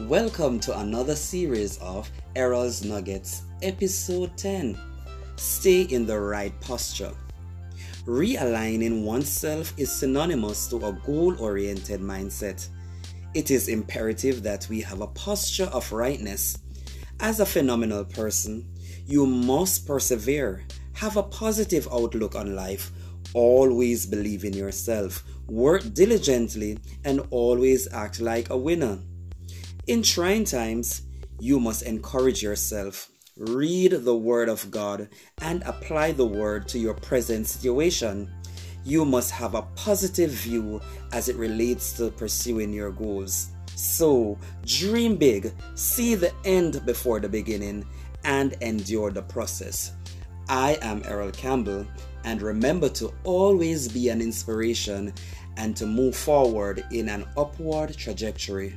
Welcome to another series of Errol's Nuggets, episode 10. Stay in the right posture. Realigning oneself is synonymous to a goal oriented mindset. It is imperative that we have a posture of rightness. As a phenomenal person, you must persevere, have a positive outlook on life, always believe in yourself, work diligently, and always act like a winner. In trying times, you must encourage yourself, read the Word of God, and apply the Word to your present situation. You must have a positive view as it relates to pursuing your goals. So, dream big, see the end before the beginning, and endure the process. I am Errol Campbell, and remember to always be an inspiration and to move forward in an upward trajectory.